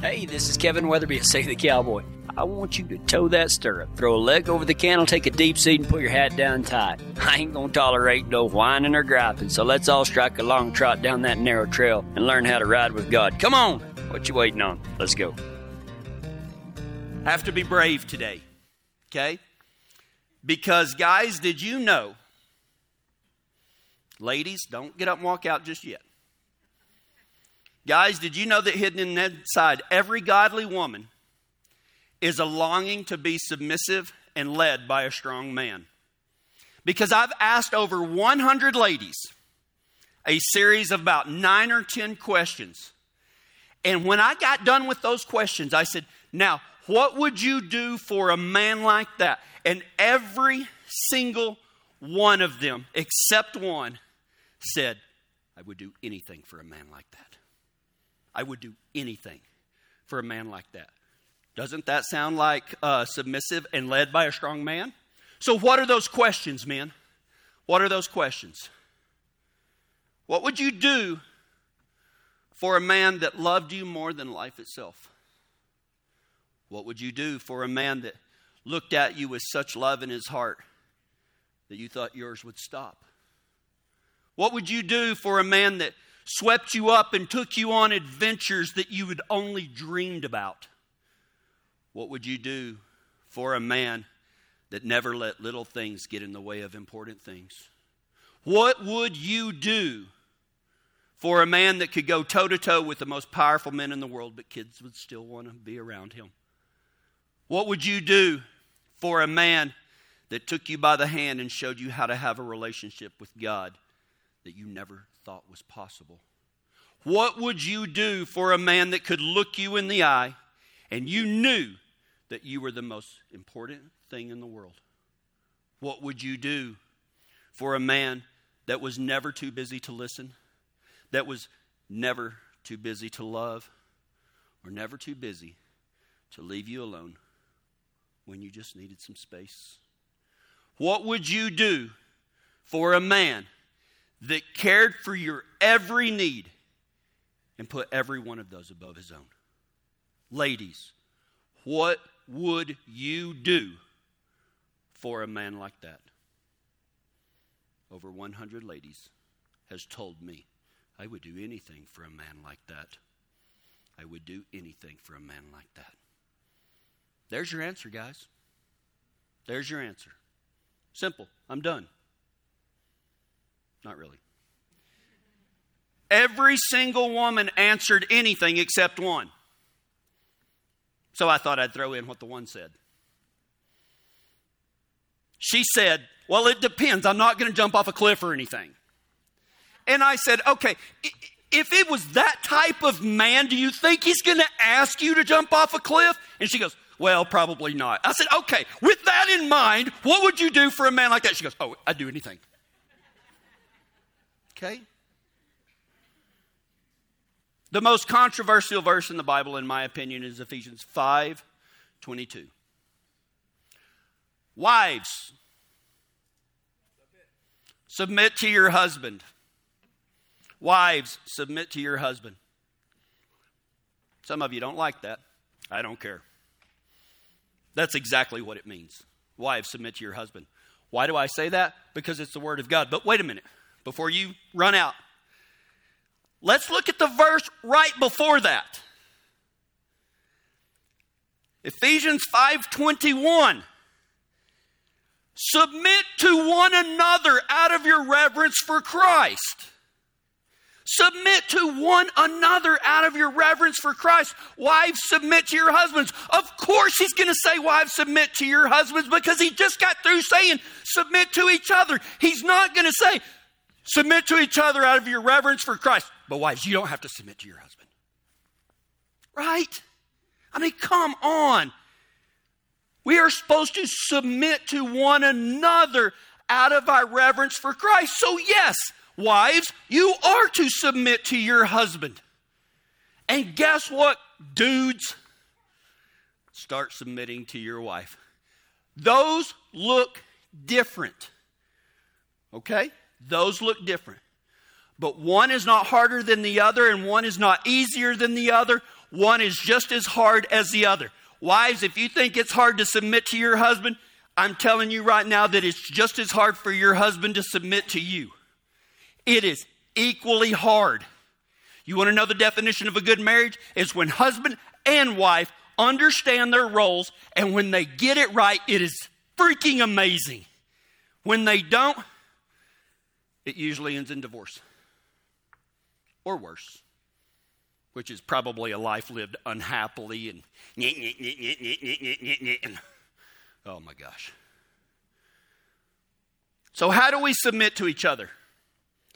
Hey, this is Kevin Weatherby at Save the Cowboy. I want you to toe that stirrup, throw a leg over the cantle, take a deep seat, and put your hat down tight. I ain't gonna tolerate no whining or griping, so let's all strike a long trot down that narrow trail and learn how to ride with God. Come on! What you waiting on? Let's go. Have to be brave today, okay? Because, guys, did you know? Ladies, don't get up and walk out just yet. Guys, did you know that hidden inside every godly woman is a longing to be submissive and led by a strong man? Because I've asked over 100 ladies a series of about nine or 10 questions. And when I got done with those questions, I said, Now, what would you do for a man like that? And every single one of them, except one, said, I would do anything for a man like that. I would do anything for a man like that. Doesn't that sound like uh, submissive and led by a strong man? So, what are those questions, men? What are those questions? What would you do for a man that loved you more than life itself? What would you do for a man that looked at you with such love in his heart that you thought yours would stop? What would you do for a man that swept you up and took you on adventures that you had only dreamed about? What would you do for a man that never let little things get in the way of important things? What would you do for a man that could go toe to toe with the most powerful men in the world, but kids would still want to be around him? What would you do for a man that took you by the hand and showed you how to have a relationship with God that you never thought was possible? What would you do for a man that could look you in the eye and you knew that you were the most important thing in the world? What would you do for a man that was never too busy to listen, that was never too busy to love, or never too busy to leave you alone when you just needed some space? What would you do for a man that cared for your every need and put every one of those above his own? Ladies, what would you do for a man like that? Over 100 ladies has told me I would do anything for a man like that. I would do anything for a man like that. There's your answer, guys. There's your answer. Simple. I'm done. Not really. Every single woman answered anything except one. So I thought I'd throw in what the one said. She said, Well, it depends. I'm not going to jump off a cliff or anything. And I said, Okay, if it was that type of man, do you think he's going to ask you to jump off a cliff? And she goes, Well, probably not. I said, Okay, with that in mind, what would you do for a man like that? She goes, Oh, I'd do anything. Okay? The most controversial verse in the Bible, in my opinion, is Ephesians 5 22. Wives, submit to your husband. Wives, submit to your husband. Some of you don't like that. I don't care. That's exactly what it means. Wives, submit to your husband. Why do I say that? Because it's the Word of God. But wait a minute. Before you run out, Let's look at the verse right before that. Ephesians 5:21 Submit to one another out of your reverence for Christ. Submit to one another out of your reverence for Christ. Wives, submit to your husbands. Of course, he's going to say, Wives, submit to your husbands because he just got through saying, Submit to each other. He's not going to say, Submit to each other out of your reverence for Christ. But wives, you don't have to submit to your husband. Right? I mean, come on. We are supposed to submit to one another out of our reverence for Christ. So, yes, wives, you are to submit to your husband. And guess what, dudes? Start submitting to your wife. Those look different. Okay? Those look different. But one is not harder than the other, and one is not easier than the other. one is just as hard as the other. Wives, if you think it's hard to submit to your husband, I'm telling you right now that it's just as hard for your husband to submit to you. It is equally hard. You want to know the definition of a good marriage? It's when husband and wife understand their roles, and when they get it right, it is freaking amazing. When they don't, it usually ends in divorce or worse, which is probably a life lived unhappily and, and oh my gosh. So, how do we submit to each other?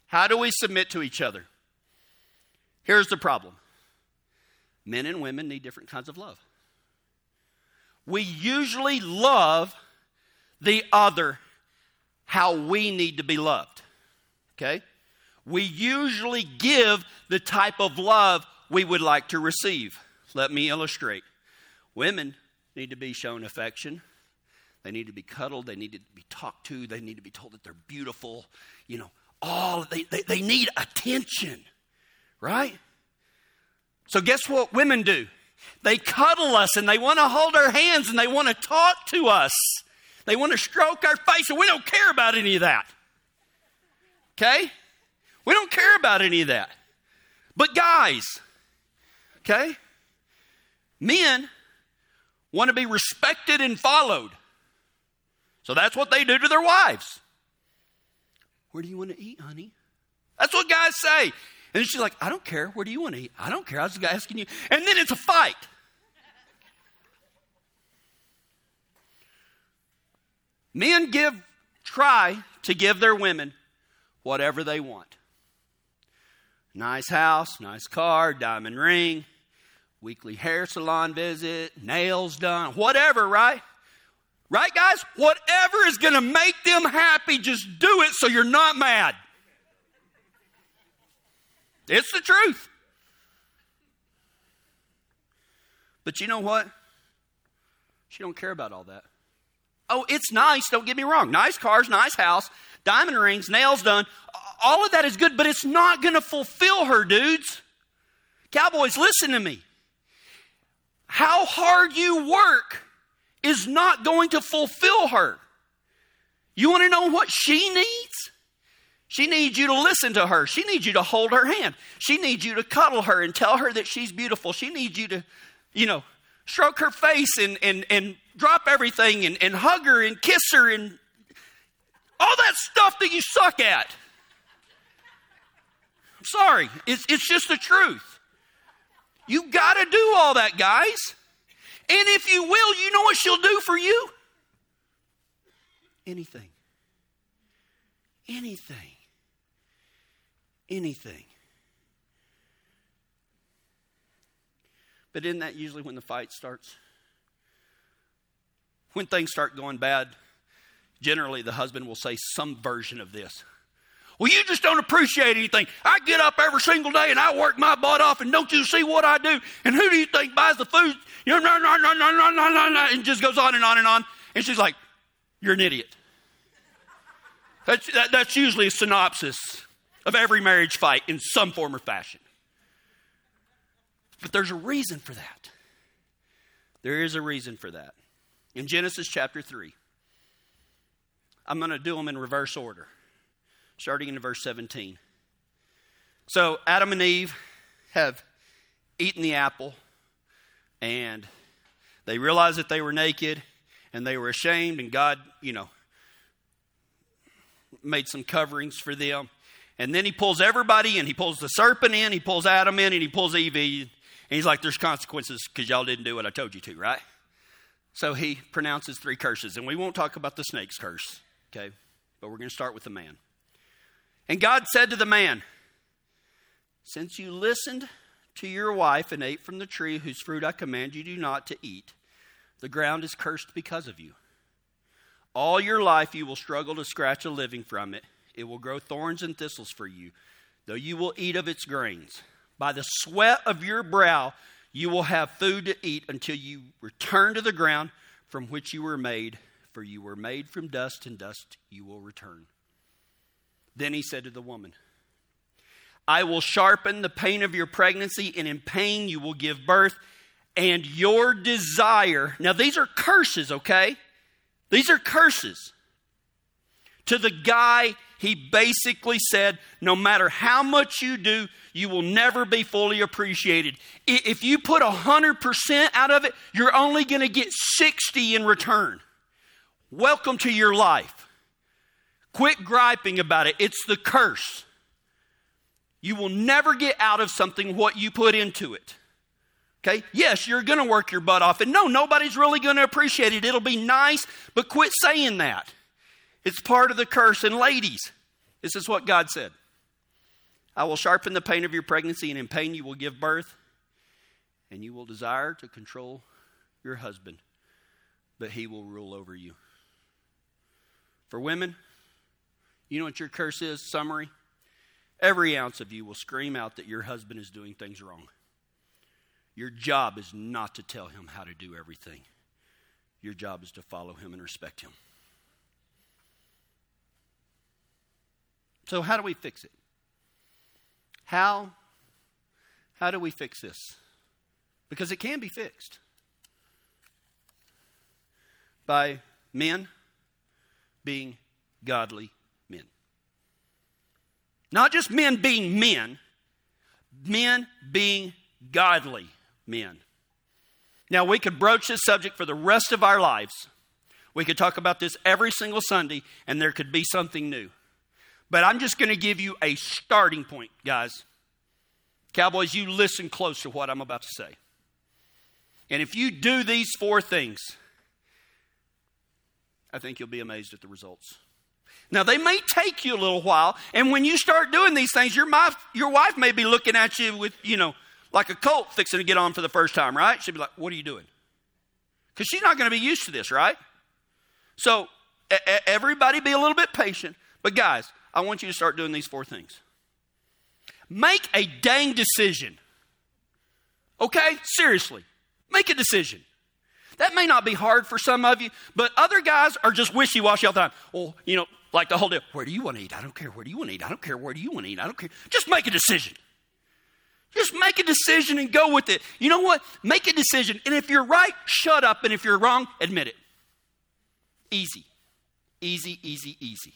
How do we submit to each other? Here's the problem men and women need different kinds of love. We usually love the other how we need to be loved. Okay? We usually give the type of love we would like to receive. Let me illustrate. Women need to be shown affection. They need to be cuddled. They need to be talked to. They need to be told that they're beautiful. You know, all they, they, they need attention, right? So, guess what women do? They cuddle us and they want to hold our hands and they want to talk to us. They want to stroke our face, and we don't care about any of that. Okay? We don't care about any of that. But guys, okay? Men want to be respected and followed. So that's what they do to their wives. Where do you want to eat, honey? That's what guys say. And she's like, I don't care. Where do you want to eat? I don't care. I was asking you. And then it's a fight. Men give, try to give their women whatever they want. Nice house, nice car, diamond ring, weekly hair salon visit, nails done, whatever, right? Right, guys? Whatever is going to make them happy, just do it so you're not mad. It's the truth. But you know what? She don't care about all that. Oh, it's nice, don't get me wrong. Nice cars, nice house, diamond rings, nails done. All of that is good, but it's not going to fulfill her, dudes. Cowboys, listen to me. How hard you work is not going to fulfill her. You want to know what she needs? She needs you to listen to her. She needs you to hold her hand. She needs you to cuddle her and tell her that she's beautiful. She needs you to, you know, stroke her face and, and, and drop everything and, and hug her and kiss her and all that stuff that you suck at. I'm sorry, it's, it's just the truth. You got to do all that, guys. And if you will, you know what she'll do for you? Anything. Anything. Anything. But isn't that usually when the fight starts? when things start going bad, generally the husband will say some version of this. Well, you just don't appreciate anything. I get up every single day and I work my butt off, and don't you see what I do? And who do you think buys the food? You know, nah, nah, nah, nah, nah, nah, and just goes on and on and on. And she's like, You're an idiot. That's, that, that's usually a synopsis of every marriage fight in some form or fashion. But there's a reason for that. There is a reason for that. In Genesis chapter 3, I'm going to do them in reverse order, starting in verse 17. So, Adam and Eve have eaten the apple, and they realized that they were naked, and they were ashamed, and God, you know, made some coverings for them. And then he pulls everybody in. He pulls the serpent in, he pulls Adam in, and he pulls Eve in. And he's like, There's consequences because y'all didn't do what I told you to, right? So he pronounces three curses. And we won't talk about the snake's curse, okay? But we're going to start with the man. And God said to the man, Since you listened to your wife and ate from the tree whose fruit I command you do not to eat, the ground is cursed because of you. All your life you will struggle to scratch a living from it. It will grow thorns and thistles for you, though you will eat of its grains. By the sweat of your brow you will have food to eat until you return to the ground from which you were made, for you were made from dust, and dust you will return. Then he said to the woman, I will sharpen the pain of your pregnancy, and in pain you will give birth. And your desire, now these are curses, okay? These are curses. To the guy, he basically said, no matter how much you do, you will never be fully appreciated. If you put 100% out of it, you're only going to get 60 in return. Welcome to your life. Quit griping about it. It's the curse. You will never get out of something what you put into it. Okay? Yes, you're going to work your butt off. And no, nobody's really going to appreciate it. It'll be nice, but quit saying that. It's part of the curse. And ladies, this is what God said I will sharpen the pain of your pregnancy, and in pain you will give birth, and you will desire to control your husband, but he will rule over you. For women, you know what your curse is? Summary Every ounce of you will scream out that your husband is doing things wrong. Your job is not to tell him how to do everything, your job is to follow him and respect him. So, how do we fix it? How, how do we fix this? Because it can be fixed by men being godly men. not just men being men, men being godly men. Now, we could broach this subject for the rest of our lives. We could talk about this every single Sunday, and there could be something new. But I'm just going to give you a starting point, guys. Cowboys, you listen close to what I'm about to say. And if you do these four things, I think you'll be amazed at the results. Now, they may take you a little while, and when you start doing these things, your, wife, your wife may be looking at you with, you know, like a colt fixing to get on for the first time, right? She'll be like, What are you doing? Because she's not going to be used to this, right? So, everybody be a little bit patient. But, guys, I want you to start doing these four things. Make a dang decision. Okay? Seriously. Make a decision. That may not be hard for some of you, but other guys are just wishy washy all the time. Well, you know, like the whole deal. Where do you want to eat? I don't care. Where do you want to eat? I don't care. Where do you want to eat? I don't care. Just make a decision. Just make a decision and go with it. You know what? Make a decision. And if you're right, shut up. And if you're wrong, admit it. Easy. Easy, easy, easy.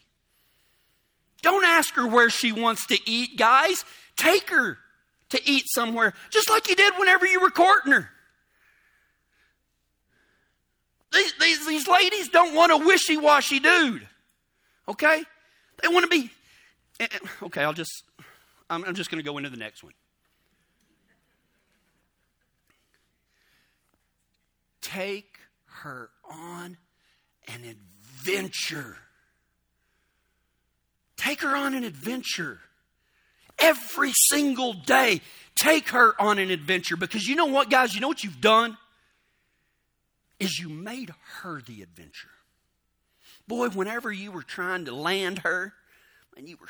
Don't ask her where she wants to eat, guys. Take her to eat somewhere, just like you did whenever you were courting her. These, these, these ladies don't want a wishy washy dude. Okay? They want to be. Eh, eh, okay, I'll just, I'm, I'm just going to go into the next one. Take her on an adventure. Take her on an adventure. Every single day, take her on an adventure because you know what, guys? You know what you've done? Is you made her the adventure. Boy, whenever you were trying to land her, and you were,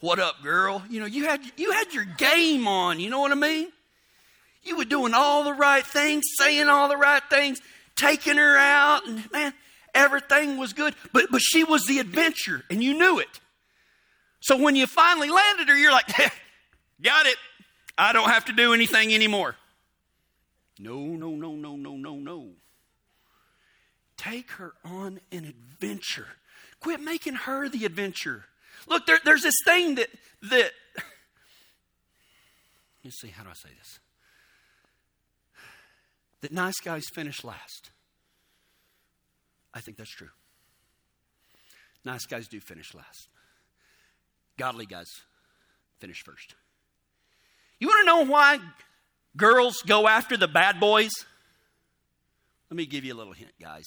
what up, girl? You know, you had you had your game on, you know what I mean? You were doing all the right things, saying all the right things, taking her out, and man, everything was good. But but she was the adventure, and you knew it. So when you finally landed her, you're like, got it. I don't have to do anything anymore. No, no, no, no, no, no, no. Take her on an adventure. Quit making her the adventure. Look, there, there's this thing that that let's see, how do I say this? That nice guys finish last. I think that's true. Nice guys do finish last. Godly guys finish first. You want to know why girls go after the bad boys? Let me give you a little hint, guys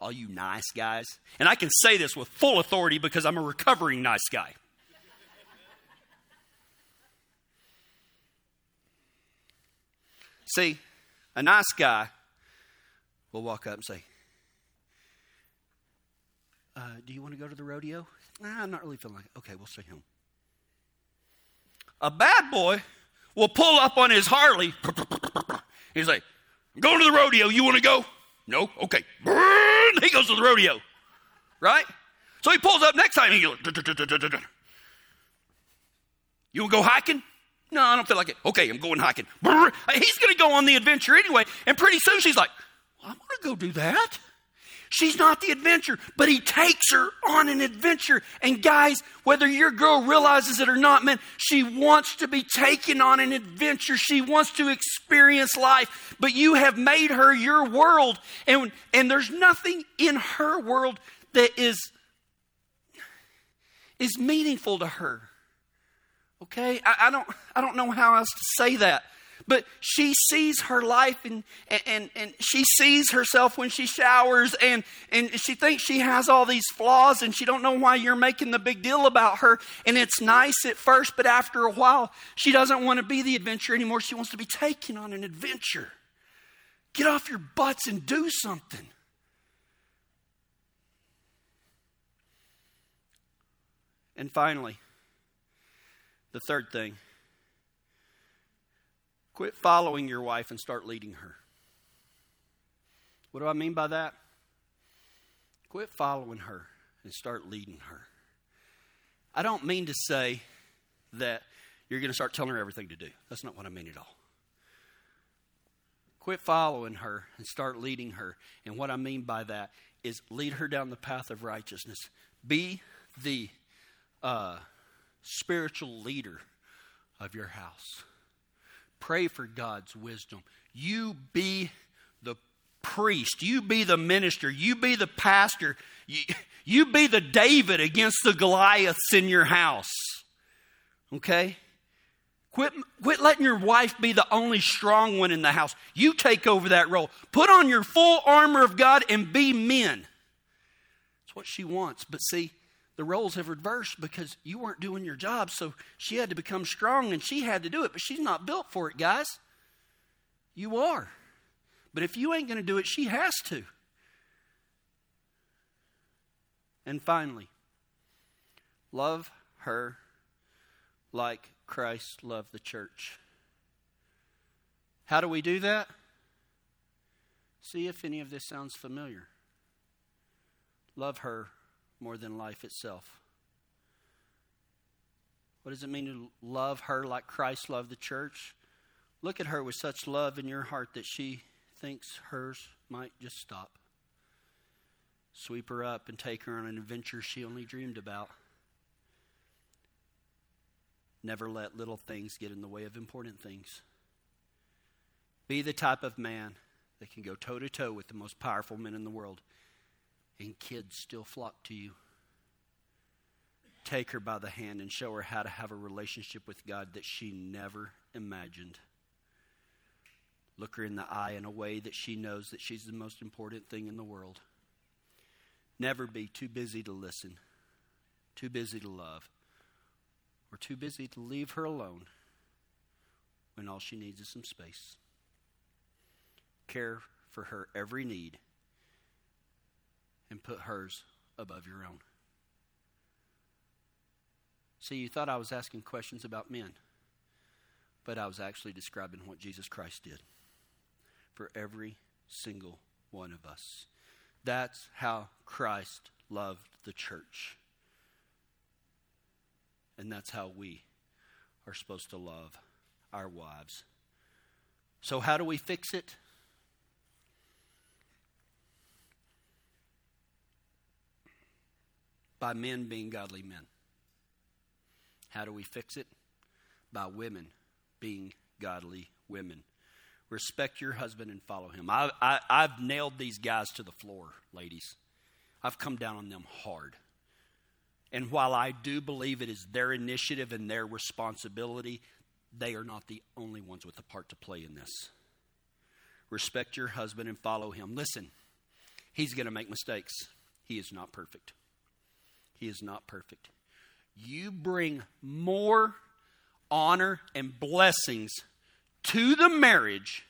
all you nice guys. And I can say this with full authority because I'm a recovering nice guy. See, a nice guy will walk up and say, uh, Do you want to go to the rodeo? Nah, I'm not really feeling like it. Okay, we'll stay home. A bad boy will pull up on his Harley. He's like, I'm going to the rodeo. You want to go? No? Okay he goes to the rodeo. Right? So he pulls up next time. He goes. You want to go hiking? No, I don't feel like it. Okay, I'm going hiking. He's going to go on the adventure anyway. And pretty soon she's like, well, I want to go do that. She's not the adventure, but he takes her on an adventure. And guys, whether your girl realizes it or not, man, she wants to be taken on an adventure. She wants to experience life, but you have made her your world. And, and there's nothing in her world that is, is meaningful to her. Okay? I, I, don't, I don't know how else to say that. But she sees her life and, and, and she sees herself when she showers and, and she thinks she has all these flaws and she don't know why you're making the big deal about her. And it's nice at first, but after a while, she doesn't want to be the adventure anymore. She wants to be taken on an adventure. Get off your butts and do something. And finally, the third thing quit following your wife and start leading her. What do I mean by that? Quit following her and start leading her. I don't mean to say that you're going to start telling her everything to do. That's not what I mean at all. Quit following her and start leading her. And what I mean by that is lead her down the path of righteousness. Be the uh, spiritual leader of your house. Pray for God's wisdom. You be the priest. You be the minister. You be the pastor. You, you be the David against the Goliaths in your house. Okay? Quit, quit letting your wife be the only strong one in the house. You take over that role. Put on your full armor of God and be men. That's what she wants. But see, the roles have reversed because you weren't doing your job, so she had to become strong and she had to do it, but she's not built for it, guys. You are. But if you ain't going to do it, she has to. And finally, love her like Christ loved the church. How do we do that? See if any of this sounds familiar. Love her more than life itself. What does it mean to love her like Christ loved the church? Look at her with such love in your heart that she thinks hers might just stop. Sweep her up and take her on an adventure she only dreamed about. Never let little things get in the way of important things. Be the type of man that can go toe to toe with the most powerful men in the world and kids still flock to you. Take her by the hand and show her how to have a relationship with God that she never imagined. Look her in the eye in a way that she knows that she's the most important thing in the world. Never be too busy to listen, too busy to love, or too busy to leave her alone when all she needs is some space. Care for her every need and put hers above your own. See, you thought I was asking questions about men, but I was actually describing what Jesus Christ did for every single one of us. That's how Christ loved the church. And that's how we are supposed to love our wives. So, how do we fix it? By men being godly men. How do we fix it? By women being godly women. Respect your husband and follow him. I, I, I've nailed these guys to the floor, ladies. I've come down on them hard. And while I do believe it is their initiative and their responsibility, they are not the only ones with a part to play in this. Respect your husband and follow him. Listen, he's going to make mistakes. He is not perfect. He is not perfect. You bring more honor and blessings to the marriage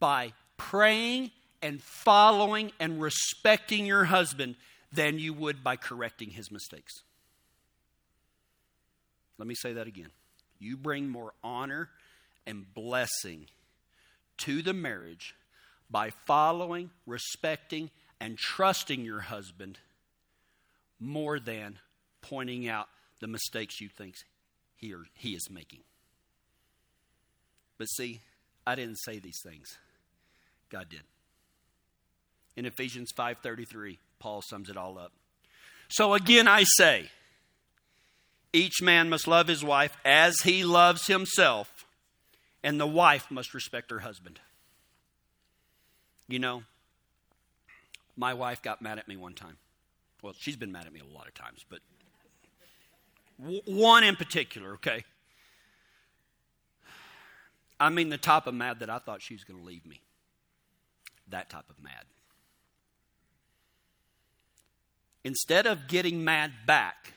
by praying and following and respecting your husband than you would by correcting his mistakes. Let me say that again. You bring more honor and blessing to the marriage by following, respecting, and trusting your husband more than pointing out the mistakes you think he, or, he is making. But see, I didn't say these things. God did. In Ephesians 5:33, Paul sums it all up. So again I say, each man must love his wife as he loves himself, and the wife must respect her husband. You know, my wife got mad at me one time. Well, she's been mad at me a lot of times, but one in particular, okay? I mean, the type of mad that I thought she was going to leave me. That type of mad. Instead of getting mad back,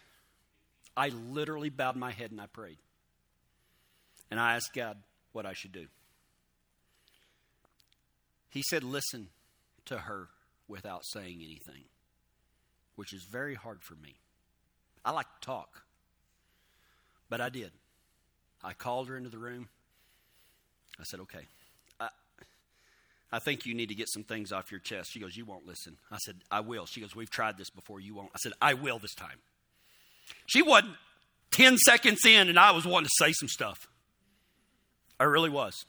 I literally bowed my head and I prayed. And I asked God what I should do. He said, Listen to her without saying anything, which is very hard for me. I like to talk, but I did. I called her into the room. I said, Okay, I, I think you need to get some things off your chest. She goes, You won't listen. I said, I will. She goes, We've tried this before. You won't. I said, I will this time. She wasn't 10 seconds in and I was wanting to say some stuff. I really was.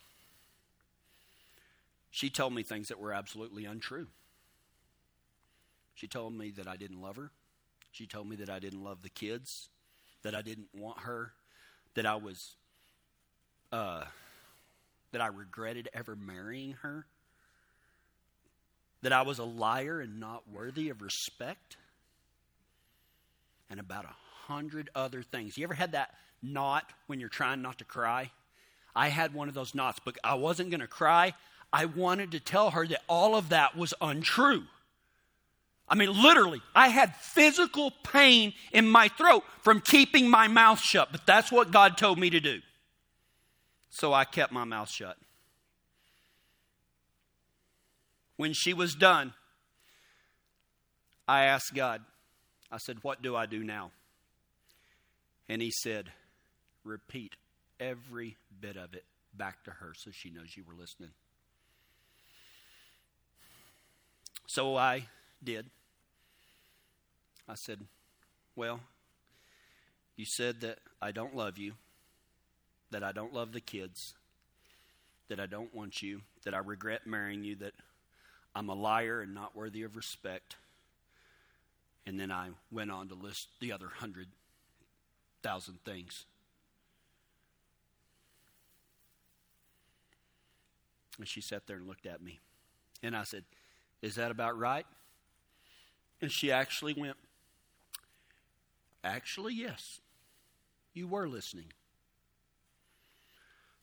She told me things that were absolutely untrue. She told me that I didn't love her. She told me that I didn't love the kids, that I didn't want her, that I was, uh, that I regretted ever marrying her, that I was a liar and not worthy of respect, and about a hundred other things. You ever had that knot when you're trying not to cry? I had one of those knots, but I wasn't going to cry. I wanted to tell her that all of that was untrue. I mean, literally, I had physical pain in my throat from keeping my mouth shut, but that's what God told me to do. So I kept my mouth shut. When she was done, I asked God, I said, What do I do now? And he said, Repeat every bit of it back to her so she knows you were listening. So I did. I said, Well, you said that I don't love you, that I don't love the kids, that I don't want you, that I regret marrying you, that I'm a liar and not worthy of respect. And then I went on to list the other hundred thousand things. And she sat there and looked at me. And I said, Is that about right? And she actually went, Actually, yes. You were listening.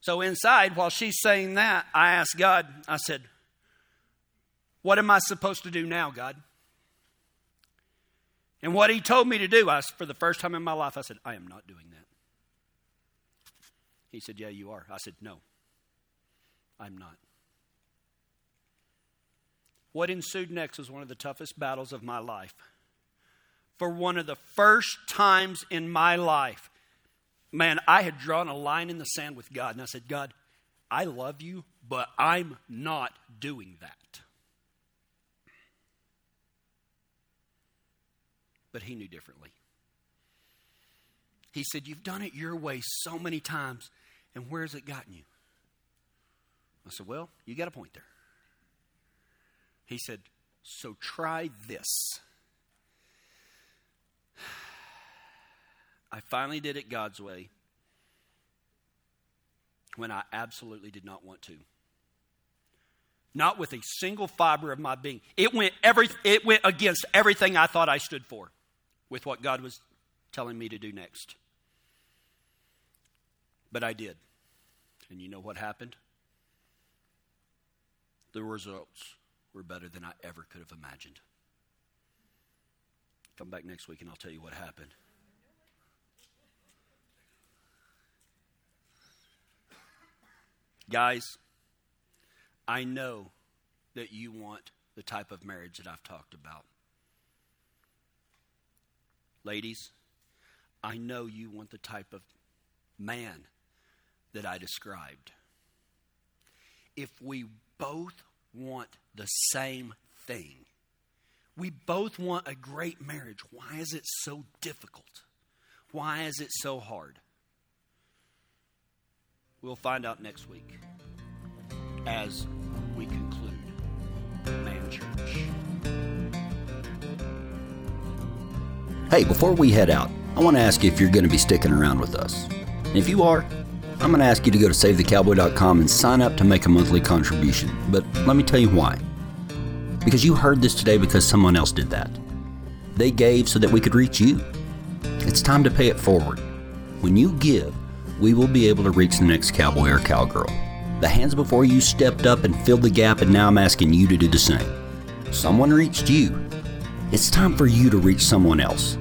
So inside, while she's saying that, I asked God, I said, What am I supposed to do now, God? And what he told me to do, I, for the first time in my life, I said, I am not doing that. He said, Yeah, you are. I said, No, I'm not. What ensued next was one of the toughest battles of my life. For one of the first times in my life, man, I had drawn a line in the sand with God, and I said, God, I love you, but I'm not doing that. but he knew differently. He said, You've done it your way so many times, and where's it gotten you? I said, Well, you got a point there. He said, So try this. I finally did it God's way when I absolutely did not want to not with a single fiber of my being. It went, every, it went against everything I thought I stood for with what God was telling me to do next. But I did. And you know what happened? The results were better than I ever could have imagined. Come back next week and I'll tell you what happened. Guys, I know that you want the type of marriage that I've talked about. Ladies, I know you want the type of man that I described. If we both want the same thing, we both want a great marriage, why is it so difficult? Why is it so hard? We'll find out next week as we conclude Man Church. Hey, before we head out, I want to ask you if you're going to be sticking around with us. If you are, I'm going to ask you to go to SaveTheCowboy.com and sign up to make a monthly contribution. But let me tell you why. Because you heard this today because someone else did that. They gave so that we could reach you. It's time to pay it forward. When you give, we will be able to reach the next cowboy or cowgirl. The hands before you stepped up and filled the gap, and now I'm asking you to do the same. Someone reached you. It's time for you to reach someone else.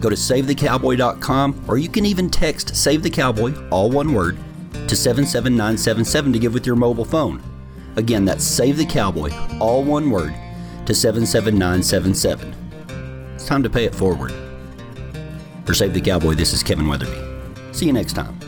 Go to SaveTheCowboy.com or you can even text Save the Cowboy, all one word, to 77977 to give with your mobile phone. Again, that's Save the Cowboy, all one word, to 77977. It's time to pay it forward. For Save the Cowboy, this is Kevin Weatherby. See you next time.